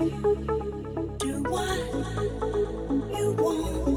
Do what you want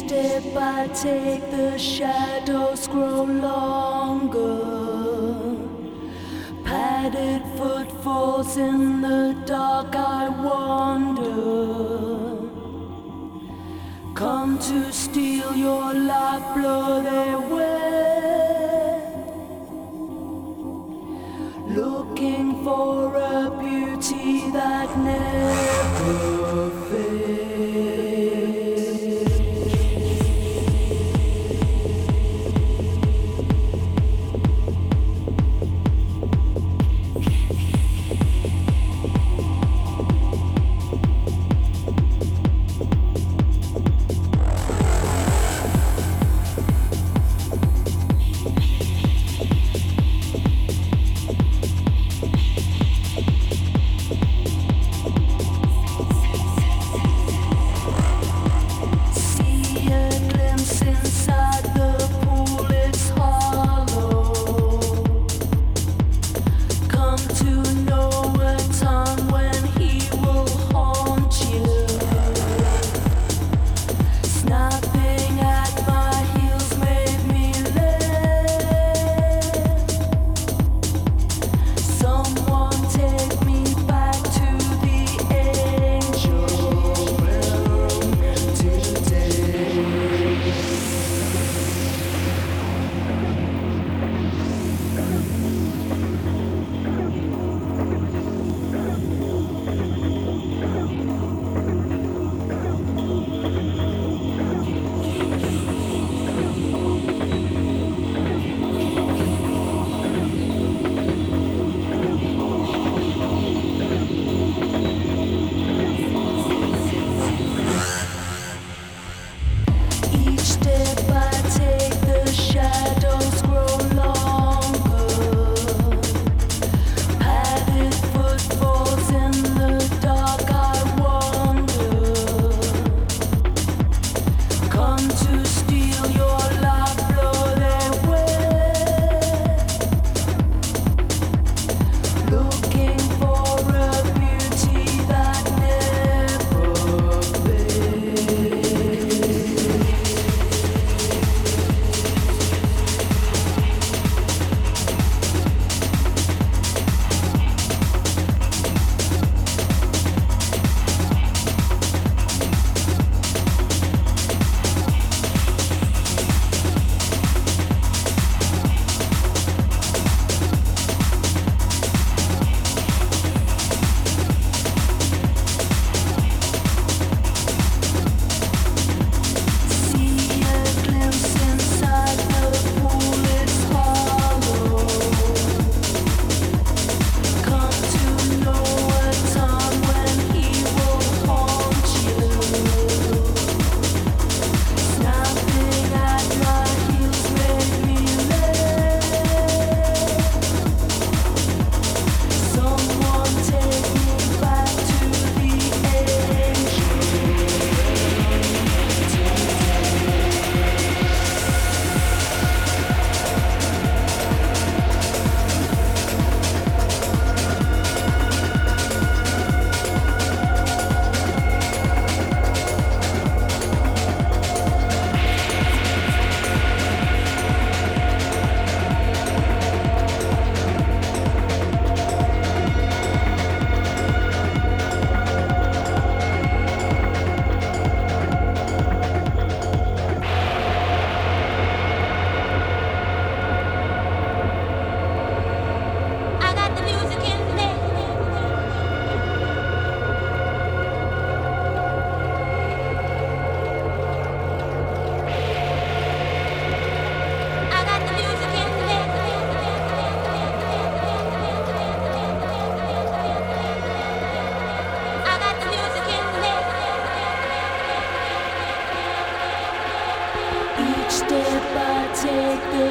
step I take, the shadows grow longer. Padded footfalls in the dark, I wander. Come to steal your lifeblood away. Looking for a beauty that never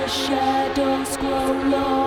shadows grow long.